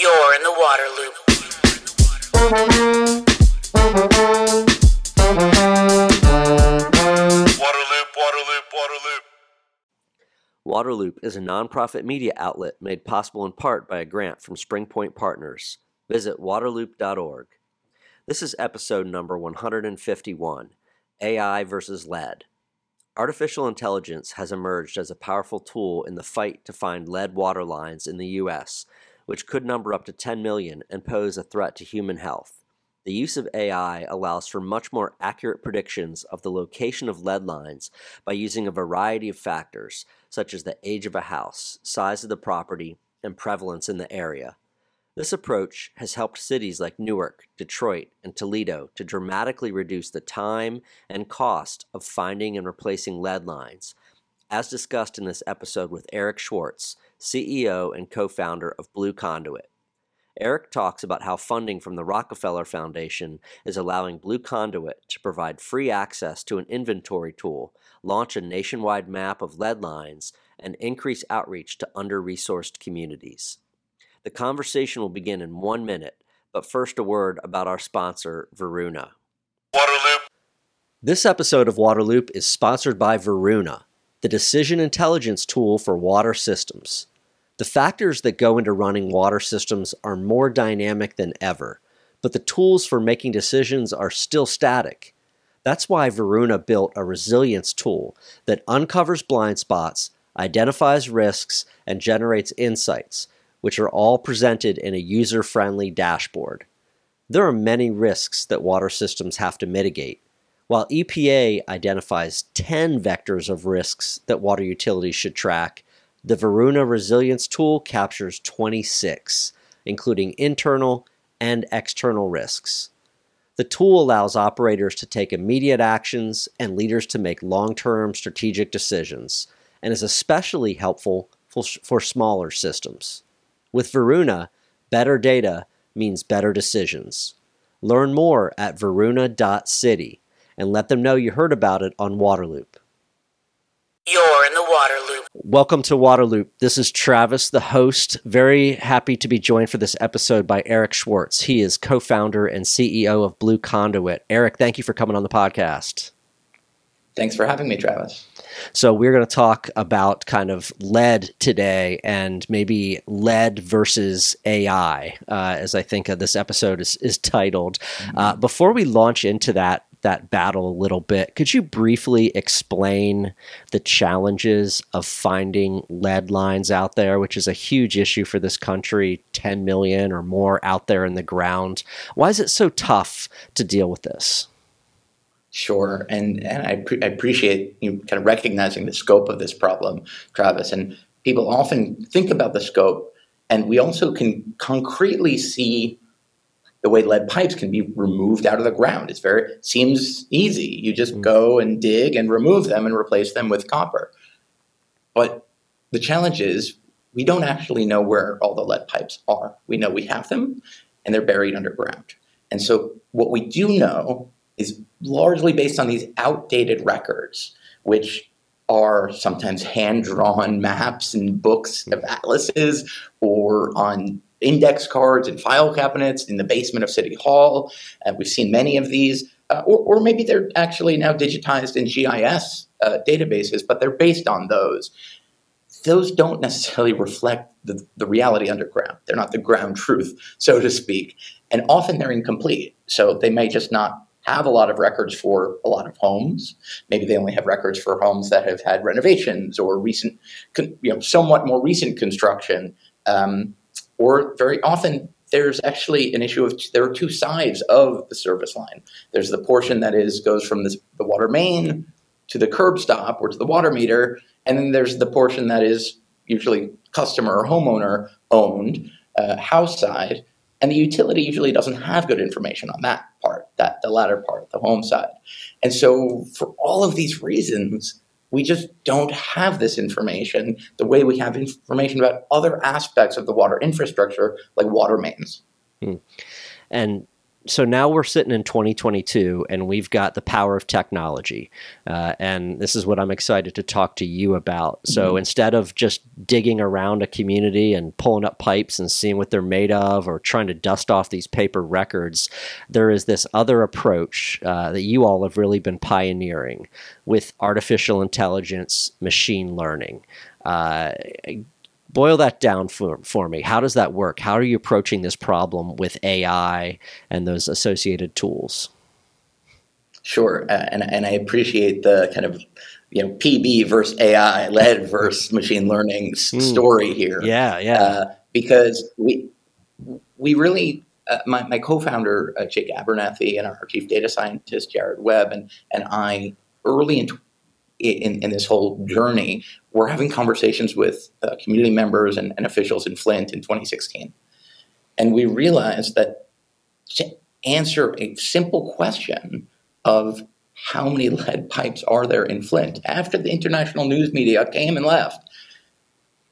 You're in the water loop. Waterloop, Waterloop, Waterloop. Waterloop is a nonprofit media outlet made possible in part by a grant from Springpoint Partners. Visit waterloop.org. This is episode number 151 AI versus lead. Artificial intelligence has emerged as a powerful tool in the fight to find lead water lines in the U.S., which could number up to 10 million and pose a threat to human health. The use of AI allows for much more accurate predictions of the location of lead lines by using a variety of factors, such as the age of a house, size of the property, and prevalence in the area. This approach has helped cities like Newark, Detroit, and Toledo to dramatically reduce the time and cost of finding and replacing lead lines, as discussed in this episode with Eric Schwartz, CEO and co founder of BlueConduit. Eric talks about how funding from the Rockefeller Foundation is allowing BlueConduit to provide free access to an inventory tool, launch a nationwide map of lead lines, and increase outreach to under resourced communities. The conversation will begin in one minute, but first a word about our sponsor, Varuna. Waterloop, This episode of Waterloop is sponsored by Varuna, the decision intelligence tool for water systems. The factors that go into running water systems are more dynamic than ever, but the tools for making decisions are still static. That's why Varuna built a resilience tool that uncovers blind spots, identifies risks, and generates insights, which are all presented in a user friendly dashboard. There are many risks that water systems have to mitigate. While EPA identifies 10 vectors of risks that water utilities should track, the Varuna Resilience Tool captures 26, including internal and external risks. The tool allows operators to take immediate actions and leaders to make long term strategic decisions, and is especially helpful for, for smaller systems. With Varuna, better data means better decisions. Learn more at varuna.city and let them know you heard about it on Waterloop. You're in the water loop. Welcome to Waterloop. This is Travis, the host. Very happy to be joined for this episode by Eric Schwartz. He is co founder and CEO of BlueConduit. Eric, thank you for coming on the podcast. Thanks for having me, Travis. So, we're going to talk about kind of lead today and maybe lead versus AI, uh, as I think uh, this episode is, is titled. Uh, before we launch into that, that battle a little bit, could you briefly explain the challenges of finding lead lines out there, which is a huge issue for this country 10 million or more out there in the ground? Why is it so tough to deal with this? Sure, and and I, pre- I appreciate you kind of recognizing the scope of this problem, Travis. And people often think about the scope, and we also can concretely see the way lead pipes can be removed out of the ground. It's very seems easy. You just mm. go and dig and remove them and replace them with copper. But the challenge is we don't actually know where all the lead pipes are. We know we have them, and they're buried underground. And so what we do know is largely based on these outdated records, which are sometimes hand drawn maps and books of atlases or on index cards and file cabinets in the basement of City Hall. And we've seen many of these. Uh, or, or maybe they're actually now digitized in GIS uh, databases, but they're based on those. Those don't necessarily reflect the, the reality underground. They're not the ground truth, so to speak. And often they're incomplete. So they may just not have a lot of records for a lot of homes. Maybe they only have records for homes that have had renovations or recent, you know, somewhat more recent construction. Um, or very often there's actually an issue of there are two sides of the service line. There's the portion that is goes from this, the water main to the curb stop or to the water meter, and then there's the portion that is usually customer or homeowner owned, uh, house side, and the utility usually doesn't have good information on that part, that the latter part, the home side. And so for all of these reasons, we just don't have this information the way we have information about other aspects of the water infrastructure, like water mains. Hmm. And so now we're sitting in 2022 and we've got the power of technology. Uh, and this is what I'm excited to talk to you about. So Mm-hmm. instead of just digging around a community and pulling up pipes and seeing what they're made of or trying to dust off these paper records, there is this other approach uh, that you all have really been pioneering with artificial intelligence, machine learning. Uh, boil that down for, for me. How does that work? How are you approaching this problem with AI and those associated tools? Sure, uh, and and I appreciate the kind of you know PB versus AI, lead versus machine learning Mm. story here. Yeah, yeah. uh, because we we really uh, my, my co-founder uh, Jake Abernethy and our chief data scientist Jared Webb and and I early in in, in this whole journey we're having conversations with uh, community members and, and officials in Flint in 2016, and we realized that to answer a simple question of how many lead pipes are there in Flint after the international news media came and left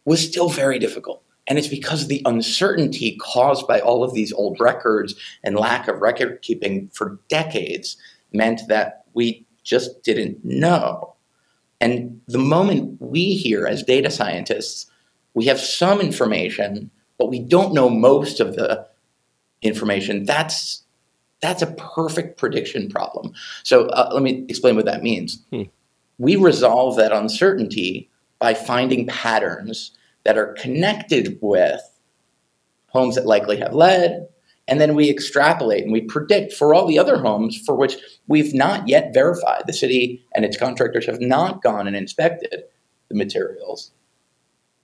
was still very difficult. And it's because of the uncertainty caused by all of these old records and lack of record keeping for decades meant that we just didn't know. And the moment we hear as data scientists, we have some information, but we don't know most of the information, that's that's a perfect prediction problem. So uh, let me explain what that means. Hmm. We resolve that uncertainty by finding patterns that are connected with homes that likely have lead, and then we extrapolate and we predict for all the other homes for which we've not yet verified. The city and its contractors have not gone and inspected the materials.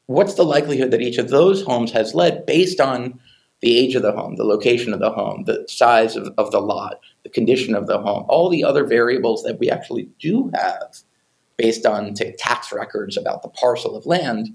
What's the likelihood that each of those homes has lead based on the age of the home, the location of the home, the size of, of the lot, the condition of the home, all the other variables that we actually do have based on tax records about the parcel of land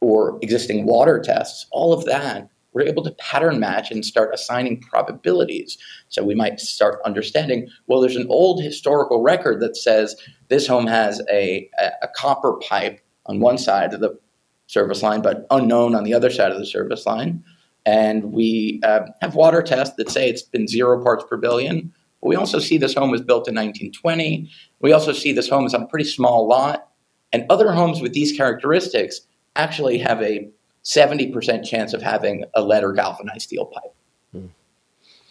or existing water tests, all of that, we're able to pattern match and start assigning probabilities. So we might start understanding well, there's an old historical record that says this home has a, a, a copper pipe on one side of the service line, but unknown on the other side of the service line. And we uh, have water tests that say it's been zero parts per billion. But we also see this home was built in 1920. We also see this home is on a pretty small lot. And other homes with these characteristics actually have a 70% chance of having a lead or galvanized steel pipe. Hmm.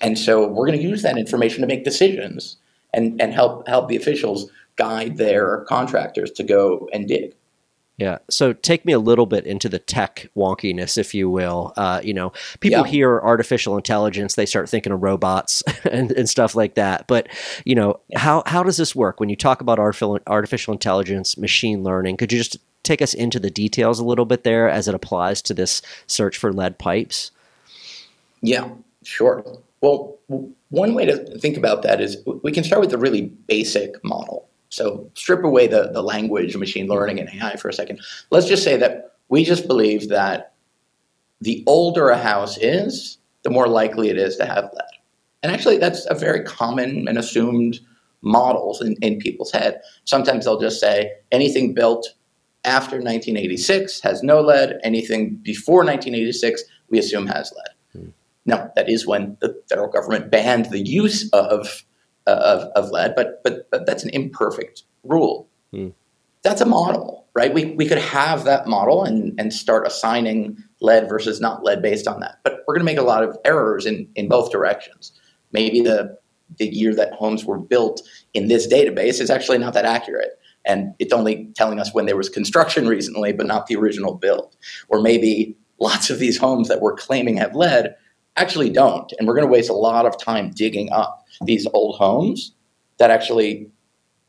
And so we're going to use that information to make decisions and, and help help the officials guide their contractors to go and dig. Yeah. So take me a little bit into the tech wonkiness, if you will. Uh, you know, people Yeah. hear artificial intelligence, they start thinking of robots and, and stuff like that. But you know, how how does this work when you talk about artificial intelligence, machine learning? Could you just take us into the details a little bit there as it applies to this search for lead pipes? Yeah, sure. Well, one way to think about that is we can start with the really basic model. So strip away the, the language, machine learning, and AI for a second. Let's just say that we just believe that the older a house is, the more likely it is to have lead. And actually, that's a very common and assumed models in, in people's head. Sometimes they'll just say anything built after 1986 has no lead, anything before 1986 we assume has lead. Now, that is when the federal government banned the use of uh, of, of lead, but, but but that's an imperfect rule. Hmm. That's a model, right? We, we could have that model and, and start assigning lead versus not lead based on that. But we're going to make a lot of errors in, in both directions. Maybe the the year that homes were built in this database is actually not that accurate. And it's only telling us when there was construction recently, but not the original build. Or maybe lots of these homes that we're claiming have lead actually don't. And we're going to waste a lot of time digging up these old homes that actually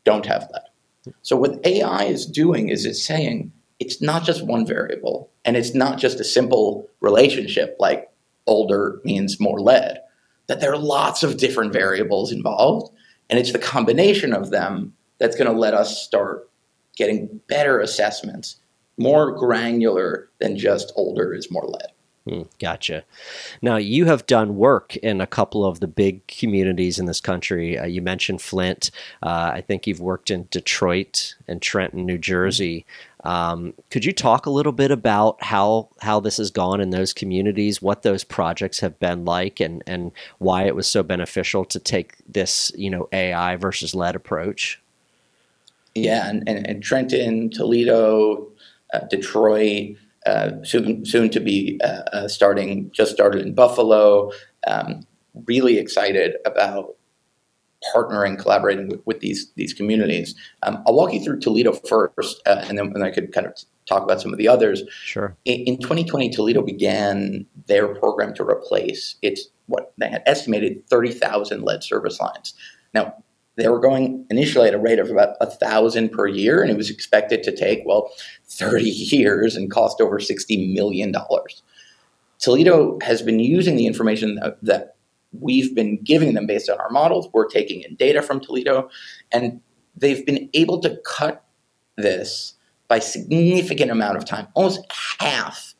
don't have lead. So, what AI is doing is it's saying it's not just one variable and it's not just a simple relationship like older means more lead, that there are lots of different variables involved. And it's the combination of them that's going to let us start getting better assessments, more granular than just older is more lead. Hmm, gotcha. Now, you have done work in a couple of the big communities in this country. Uh, you mentioned Flint. Uh, I think you've worked in Detroit and Trenton, New Jersey. Um, could you talk a little bit about how how this has gone in those communities, what those projects have been like, and and why it was so beneficial to take this you know AI versus lead approach? Yeah, and, and, and Trenton, Toledo, uh, Detroit, uh, soon soon to be uh, uh starting, just started in Buffalo. Um, really excited about partnering, collaborating with, with these these communities. Um, I'll walk you through Toledo first, uh, and then and I could kind of talk about some of the others. Sure. In, in 2020, Toledo began their program to replace its what they had estimated 30,000 lead service lines. Now they were going initially at a rate of about a thousand per year, and it was expected to take well 30 years and cost over 60 million dollars. Toledo has been using the information that, that we've been giving them based on our models. We're taking in data from Toledo, and they've been able to cut this by significant amount of time, almost half.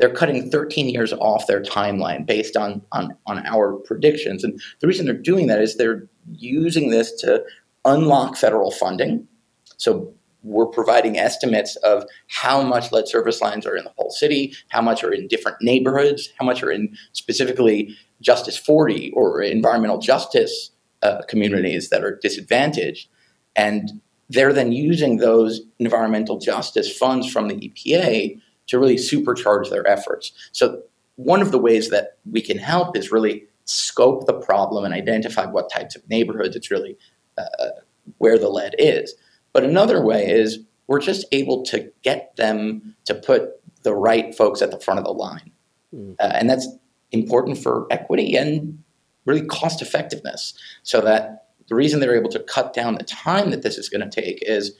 They're cutting 13 years off their timeline based on, on, on our predictions. And the reason they're doing that is they're using this to unlock federal funding. So we're providing estimates of how much lead service lines are in the whole city, how much are in different neighborhoods, how much are in specifically Justice 40 or environmental justice uh, communities that are disadvantaged. And they're then using those environmental justice funds from the EPA to really supercharge their efforts. So, one of the ways that we can help is really scope the problem and identify what types of neighborhoods it's really uh, where the lead is. But another way is we're just able to get them to put the right folks at the front of the line. Mm. Uh, and that's important for equity and really cost effectiveness. So that the reason they're able to cut down the time that this is going to take is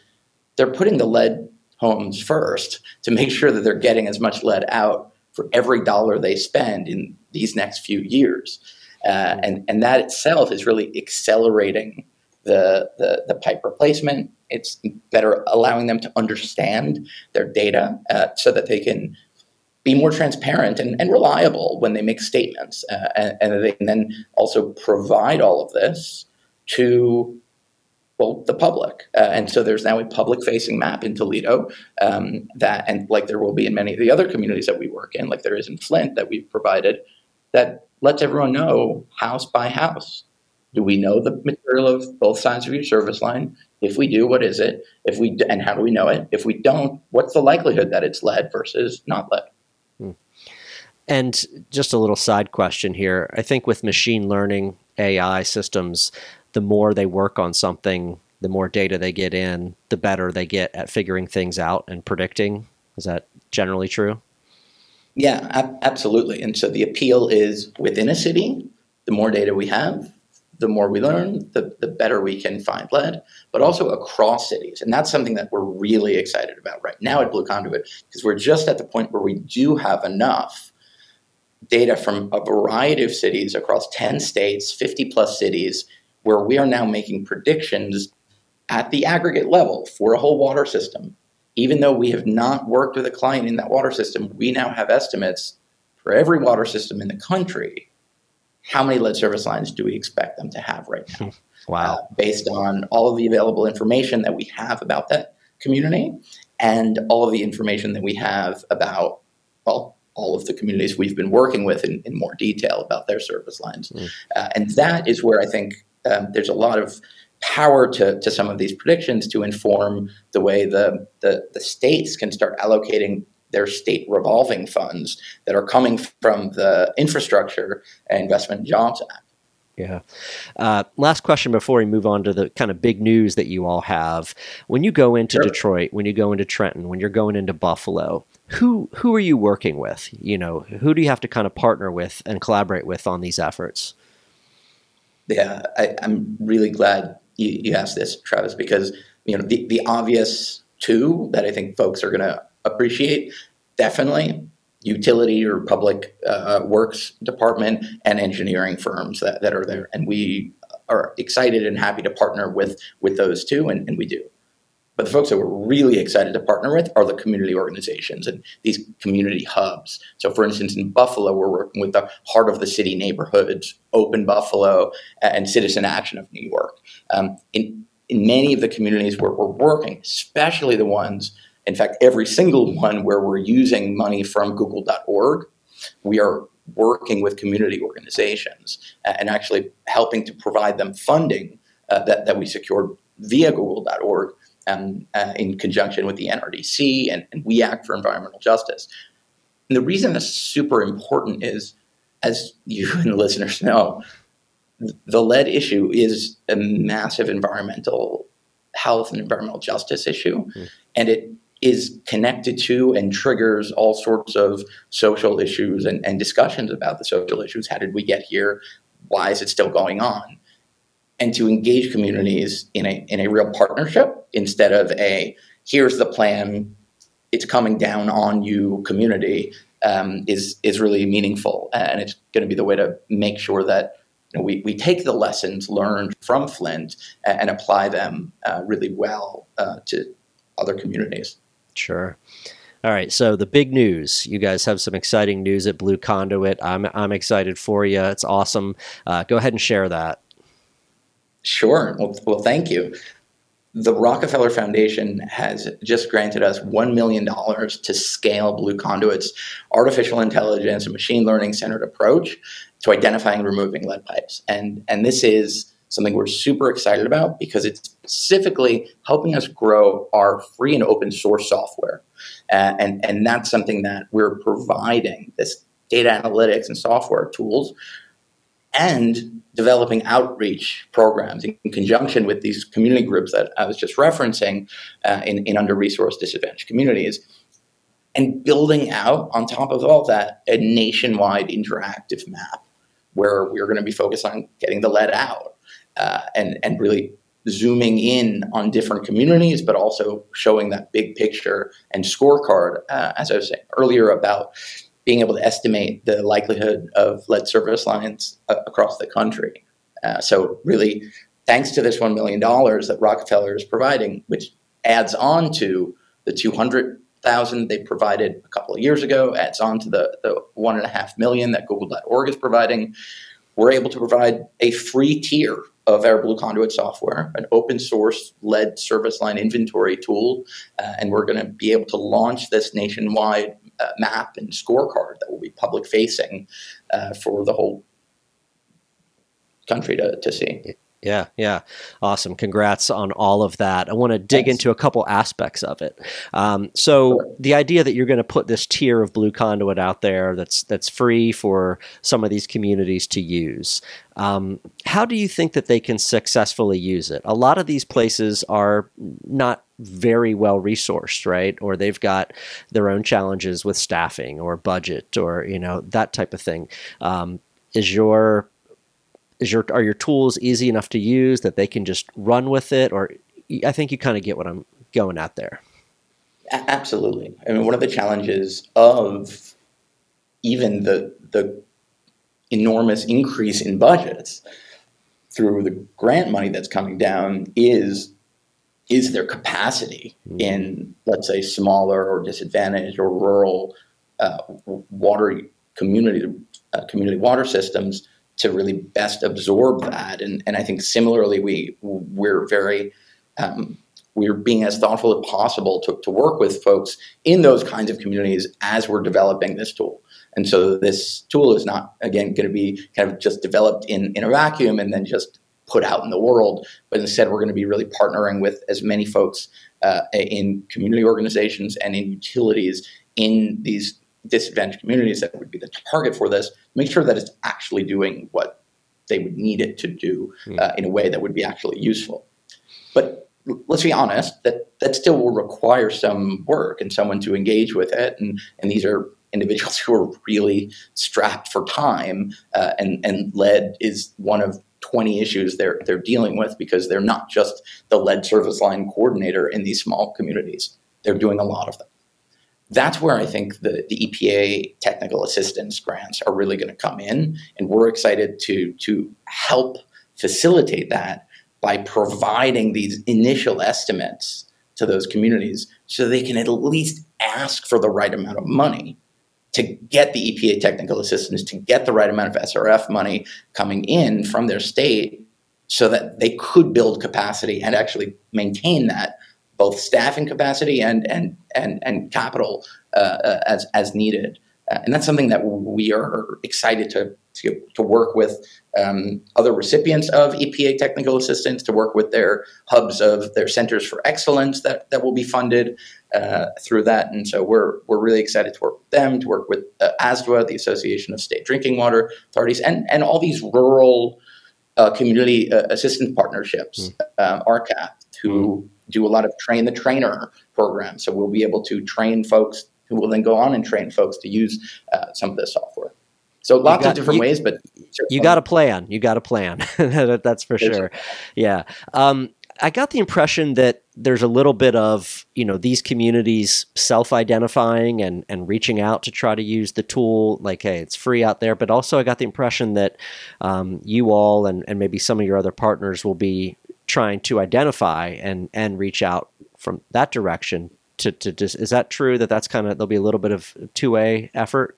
they're putting the lead homes first to make sure that they're getting as much lead out for every dollar they spend in these next few years. Uh, and, and that itself is really accelerating the, the, the, pipe replacement. It's better allowing them to understand their data uh, so that they can be more transparent and, and reliable when they make statements. Uh, and, and, they can then also provide all of this to well, the public. Uh, and so there's now a public facing map in Toledo um, that, and like there will be in many of the other communities that we work in, like there is in Flint that we've provided, that lets everyone know house by house. Do we know the material of both sides of your service line? If we do, what is it? If we and how do we know it? If we don't, what's the likelihood that it's lead versus not lead? And just a little side question here. I think with machine learning AI systems, the more they work on something, the more data they get in, the better they get at figuring things out and predicting. Is that generally true? Yeah, ab- absolutely. And so the appeal is within a city, the more data we have, the more we learn, the, the better we can find lead, but also across cities. And that's something that we're really excited about right now at BlueConduit, because we're just at the point where we do have enough data from a variety of cities across 10 states, 50 plus cities, where we are now making predictions at the aggregate level for a whole water system. Even though we have not worked with a client in that water system, we now have estimates for every water system in the country. How many lead service lines do we expect them to have right now? wow. Uh, based on all of the available information that we have about that community and all of the information that we have about, well, all of the communities we've been working with in, in more detail about their service lines. Mm. Uh, and that is where I think um, there's a lot of power to, to some of these predictions to inform the way the, the, the states can start allocating their state revolving funds that are coming from the Infrastructure and Investment Jobs Act. Yeah. Uh, last question before we move on to the kind of big news that you all have. When you go into sure. Detroit, when you go into Trenton, when you're going into Buffalo, who who are you working with? You know, who do you have to kind of partner with and collaborate with on these efforts? Yeah, I, am really glad you, you asked this, Travis, because you know the, the obvious two that I think folks are going to appreciate definitely utility or public uh, works department and engineering firms that, that are there. And we are excited and happy to partner with, with those two, and, and we do. But the folks that we're really excited to partner with are the community organizations and these community hubs. So, for instance, in Buffalo, we're working with the Heart of the City neighborhoods, Open Buffalo, and Citizen Action of New York. Um, in, in many of the communities where we're working, especially the ones In fact, every single one where we're using money from google.org, we are working with community organizations and actually helping to provide them funding uh, that, that we secured via google.org um, uh, in conjunction with the NRDC and, and We Act for Environmental Justice. And the reason that's super important is, as you and the listeners know, the lead issue is a massive environmental health and environmental justice issue, mm. and it is connected to and triggers all sorts of social issues and, and discussions about the social issues. How did we get here? Why is it still going on? And to engage communities in a in a real partnership instead of a here's the plan, it's coming down on you community um, is is really meaningful, and it's going to be the way to make sure that you know, we, we take the lessons learned from Flint and, and apply them uh, really well uh, to other communities. Sure. All right, so the big news. You guys have some exciting news at BlueConduit. I'm I'm excited for you. It's awesome. Uh, go ahead and share that. Sure. Well, well, thank you. The Rockefeller Foundation has just granted us $1 million to scale BlueConduit's artificial intelligence and machine learning centered approach to identifying and removing lead pipes. And, and this is something we're super excited about because it's specifically helping us grow our free and open source software. Uh, and, and that's something that we're providing this data analytics and software tools and developing outreach programs in conjunction with these community groups that I was just referencing uh, in, in under resourced disadvantaged communities and building out on top of all that a nationwide interactive map where we're going to be focused on getting the lead out uh, and and really zooming in on different communities, but also showing that big picture and scorecard, uh, as I was saying earlier about being able to estimate the likelihood of lead service lines uh, across the country. Uh, so really, thanks to this $1 million that Rockefeller is providing, which adds on to the 200,000 they provided a couple of years ago, adds on to the, the one and a half million that google.org is providing, we're able to provide a free tier of our BlueConduit software, an open source lead service line inventory tool, uh, and we're going to be able to launch this nationwide uh, map and scorecard that will be public facing uh, for the whole country to, to see. Yeah, yeah. Awesome. Congrats on all of that. I want to dig Thanks. into a couple aspects of it. Um, so sure. the idea that you're going to put this tier of BlueConduit out there that's that's free for some of these communities to use. Um, how do you think that they can successfully use it? A lot of these places are not very well resourced, right? Or they've got their own challenges with staffing or budget or you know that type of thing. Um, is your is your are your tools easy enough to use that they can just run with it? Or i think you kind of get what i'm going at there. Absolutely. I mean one of the challenges of even the the enormous increase in budgets through the grant money that's coming down is is their capacity mm-hmm. in let's say smaller or disadvantaged or rural uh, water community uh, community water systems to really best absorb that. And, and I think similarly, we we're very um, we're being as thoughtful as possible to, to work with folks in those kinds of communities as we're developing this tool. And so this tool is not again going to be kind of just developed in in a vacuum and then just put out in the world, but instead we're going to be really partnering with as many folks uh, in community organizations and in utilities in these disadvantaged communities that would be the target for this, make sure that it's actually doing what they would need it to do hmm. uh, in a way that would be actually useful. But let's be honest, that, that still will require some work and someone to engage with it. And, and these are individuals who are really strapped for time, uh, and, and lead is one of 20 issues they're they're dealing with because they're not just the lead service line coordinator in these small communities. They're doing a lot of them that's where I think the, the EPA technical assistance grants are really going to come in. And we're excited to, to help facilitate that by providing these initial estimates to those communities so they can at least ask for the right amount of money to get the EPA technical assistance, to get the right amount of SRF money coming in from their state so that they could build capacity and actually maintain that both staffing capacity and and and and capital uh, uh, as as needed. Uh, and that's something that we are excited to to, to work with um, other recipients of EPA technical assistance, to work with their hubs of their centers for excellence that, that will be funded uh, through that. And so we're, we're really excited to work with them, to work with uh, ASDWA, the Association of State Drinking Water Authorities, and, and all these rural uh, community uh, assistance partnerships, mm. RCAP, who mm. Do a lot of train the trainer programs. So we'll be able to train folks who will then go on and train folks to use uh, some of this software. So lots got, of different you, ways, but you got a plan. You got a plan. That's for sure. Yeah. Um, I got the impression that there's a little bit of you know these communities self-identifying and and reaching out to try to use the tool. Like, hey, it's free out there. But also, I got the impression that um, you all and and maybe some of your other partners will be trying to identify and and reach out from that direction to to just is that true that that's kind of there'll be a little bit of two way effort?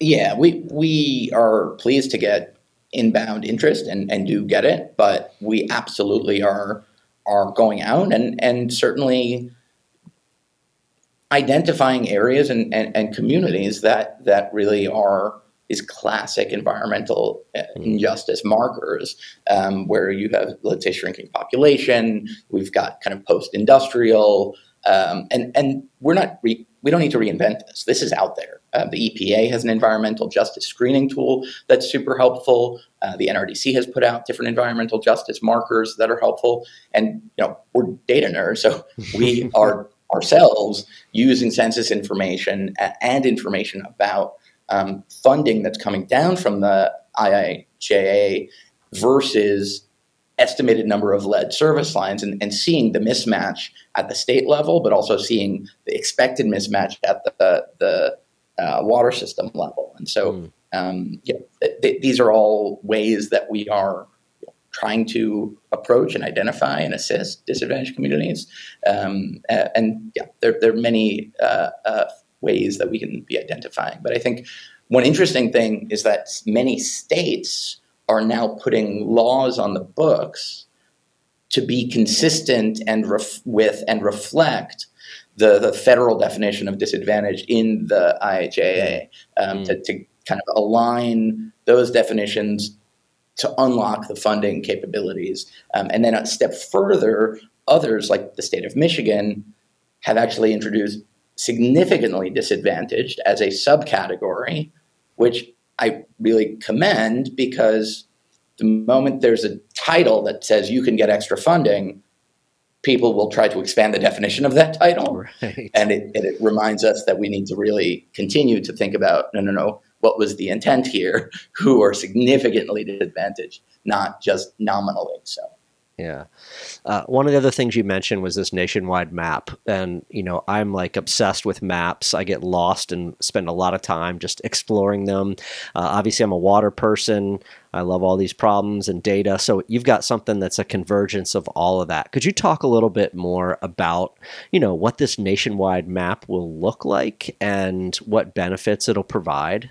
Yeah, we we are pleased to get inbound interest and, and do get it, but we absolutely are are going out and and certainly identifying areas and, and, and communities that that really are is classic environmental uh, mm. injustice markers um, where you have let's say shrinking population we've got kind of post-industrial um, and and we're not re- we don't need to reinvent this this is out there uh, the EPA has an environmental justice screening tool that's super helpful. Uh, the NRDC has put out different environmental justice markers that are helpful. And you know, we're data nerds, so we are ourselves using census information and information about um, funding that's coming down from the IIJA versus estimated number of lead service lines and, and seeing the mismatch at the state level, but also seeing the expected mismatch at the, the uh, water system level. And so, mm. um, yeah, th- th- these are all ways that we are trying to approach and identify and assist disadvantaged communities. Um, and yeah, there, there are many uh, uh, ways that we can be identifying. But I think one interesting thing is that many states are now putting laws on the books to be consistent and ref- with and reflect the, the federal definition of disadvantage in the IIJA um, mm. to, to kind of align those definitions to unlock the funding capabilities. Um, and then a step further, others like the state of Michigan have actually introduced significantly disadvantaged as a subcategory, which I really commend because the moment there's a title that says you can get extra funding, people will try to expand the definition of that title. Right. And it, it reminds us that we need to really continue to think about no, no, no, what was the intent here? Who are significantly disadvantaged, not just nominally so. Yeah. Uh, one of the other things you mentioned was this nationwide map. And, you know, I'm like obsessed with maps. I get lost and spend a lot of time just exploring them. Uh, obviously, I'm a water person. I love all these problems and data. So you've got something that's a convergence of all of that. Could you talk a little bit more about, you know, what this nationwide map will look like and what benefits it'll provide?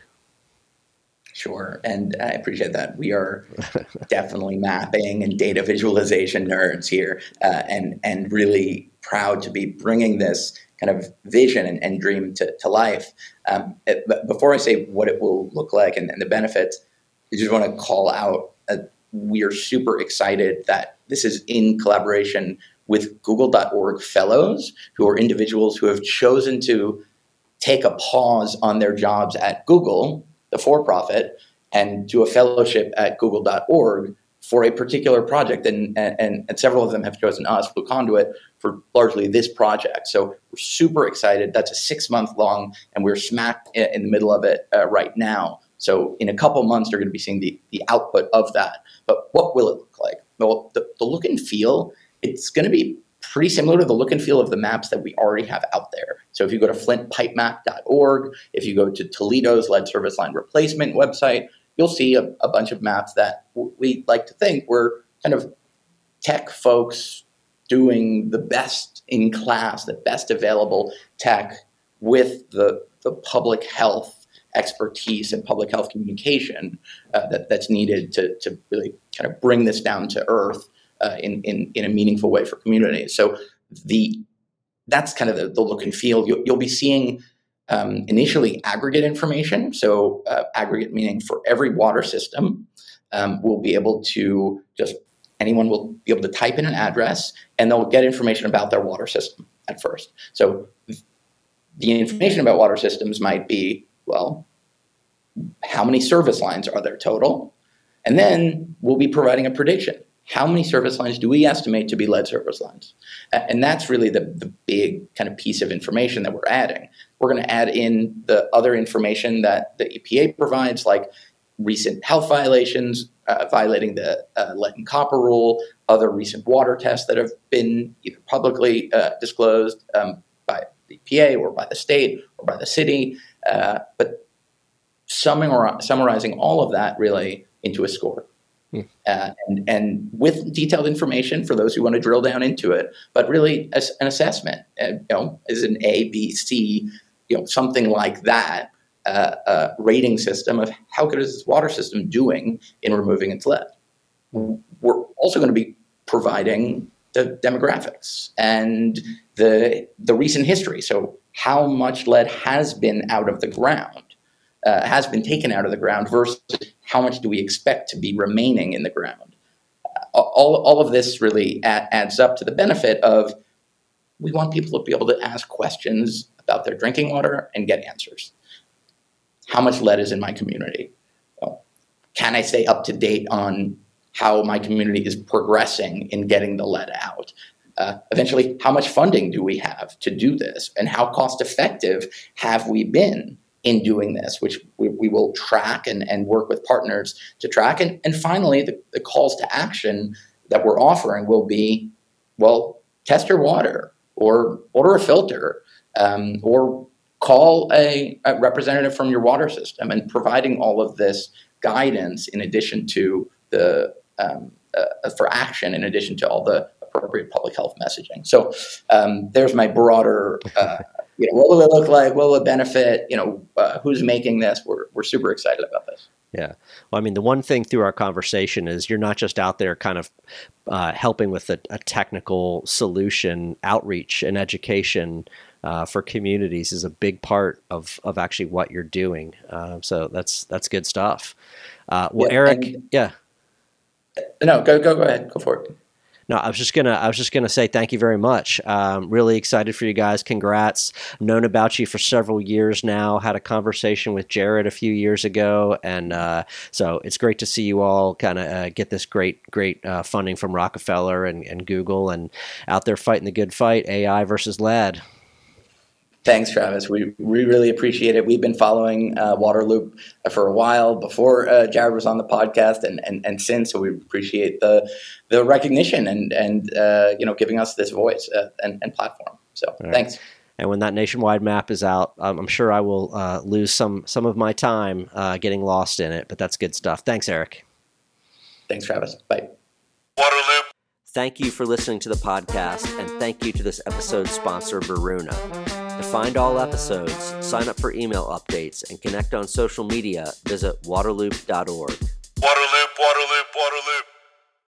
Sure, and I appreciate that. We are definitely mapping and data visualization nerds here, uh, and and really proud to be bringing this kind of vision and, and dream to, to life. Um, it, but before I say what it will look like and, and the benefits, I just want to call out uh, we are super excited that this is in collaboration with Google.org fellows, who are individuals who have chosen to take a pause on their jobs at Google the for profit, and do a fellowship at google.org for a particular project. And, and, and several of them have chosen us, BlueConduit, for largely this project. So we're super excited. That's a six month long, and we're smack in the middle of it uh, right now. So in a couple months, you're going to be seeing the, the output of that. But what will it look like? Well, the, the look and feel, it's going to be pretty similar to the look and feel of the maps that we already have out there. So if you go to flintpipemap.org, if you go to Toledo's lead service line replacement website, you'll see a, a bunch of maps that we like to think were kind of tech folks doing the best in class, the best available tech with the, the public health expertise and public health communication uh, that, that's needed to, to really kind of bring this down to earth uh, in, in, in a meaningful way for communities. So the that's kind of the, the look and feel. You'll, you'll be seeing um, initially aggregate information. So uh, aggregate meaning for every water system, um, we'll be able to just anyone will be able to type in an address and they'll get information about their water system at first. So the information about water systems might be well, how many service lines are there total? And then we'll be providing a prediction. How many service lines do we estimate to be lead service lines? And that's really the, the big kind of piece of information that we're adding. We're going to add in the other information that the EPA provides, like recent health violations, uh, violating the uh, lead and copper rule, other recent water tests that have been either publicly uh, disclosed um, by the EPA or by the state or by the city. Uh, but summarizing all of that really into a score. Uh, and, and with detailed information for those who want to drill down into it, but really as an assessment, uh, you know, is an A, B, C, you know, something like that, uh, uh, rating system of how good is this water system doing in removing its lead. We're also going to be providing the demographics and the the recent history. So how much lead has been out of the ground, uh, has been taken out of the ground versus how much do we expect to be remaining in the ground. All, all of this really adds up to the benefit of we want people to be able to ask questions about their drinking water and get answers. How much lead is in my community? Can I stay up to date on how my community is progressing in getting the lead out? Uh, eventually, how much funding do we have to do this? And how cost effective have we been in doing this, which we, we will track and, and work with partners to track. And, and finally, the, the calls to action that we're offering will be well, test your water or order a filter um, or call a, a, representative from your water system and providing all of this guidance in addition to the um, uh, for action in addition to all the appropriate public health messaging. So um, there's my broader, uh, you know, what will it look like? What will it benefit? You know, uh, who's making this? We're, we're super excited about this. Yeah. Well, I mean, the one thing through our conversation is you're not just out there kind of uh, helping with a, a, technical solution, outreach and education uh, for communities is a big part of, of actually what you're doing. Uh, so that's that's good stuff. Uh, well, yeah, Eric, and, yeah. No, go go go ahead. Go for it no, I was just gonna I was just gonna say thank you very much. Um, really excited for you guys. Congrats. Known about you for several years now. Had a conversation with Jared a few years ago, and uh, so it's great to see you all kind of uh, get this great great uh, funding from Rockefeller and, and Google, and out there fighting the good fight. AI versus lead. Thanks, Travis. We, we really appreciate it. We've been following uh, Waterloop for a while before uh, Jared was on the podcast, and, and, and since. So we appreciate the the recognition and and uh, you know giving us this voice uh, and, and platform. So right. thanks. And when that nationwide map is out, um, I'm sure I will uh, lose some some of my time uh, getting lost in it. But that's good stuff. Thanks, Eric. Thanks, Travis. Bye. Waterloop. Thank you for listening to the podcast, and thank you to this episode's sponsor, Varuna. Find all episodes, sign up for email updates, and connect on social media, visit waterloop.org. Waterloop, Waterloop, Waterloop.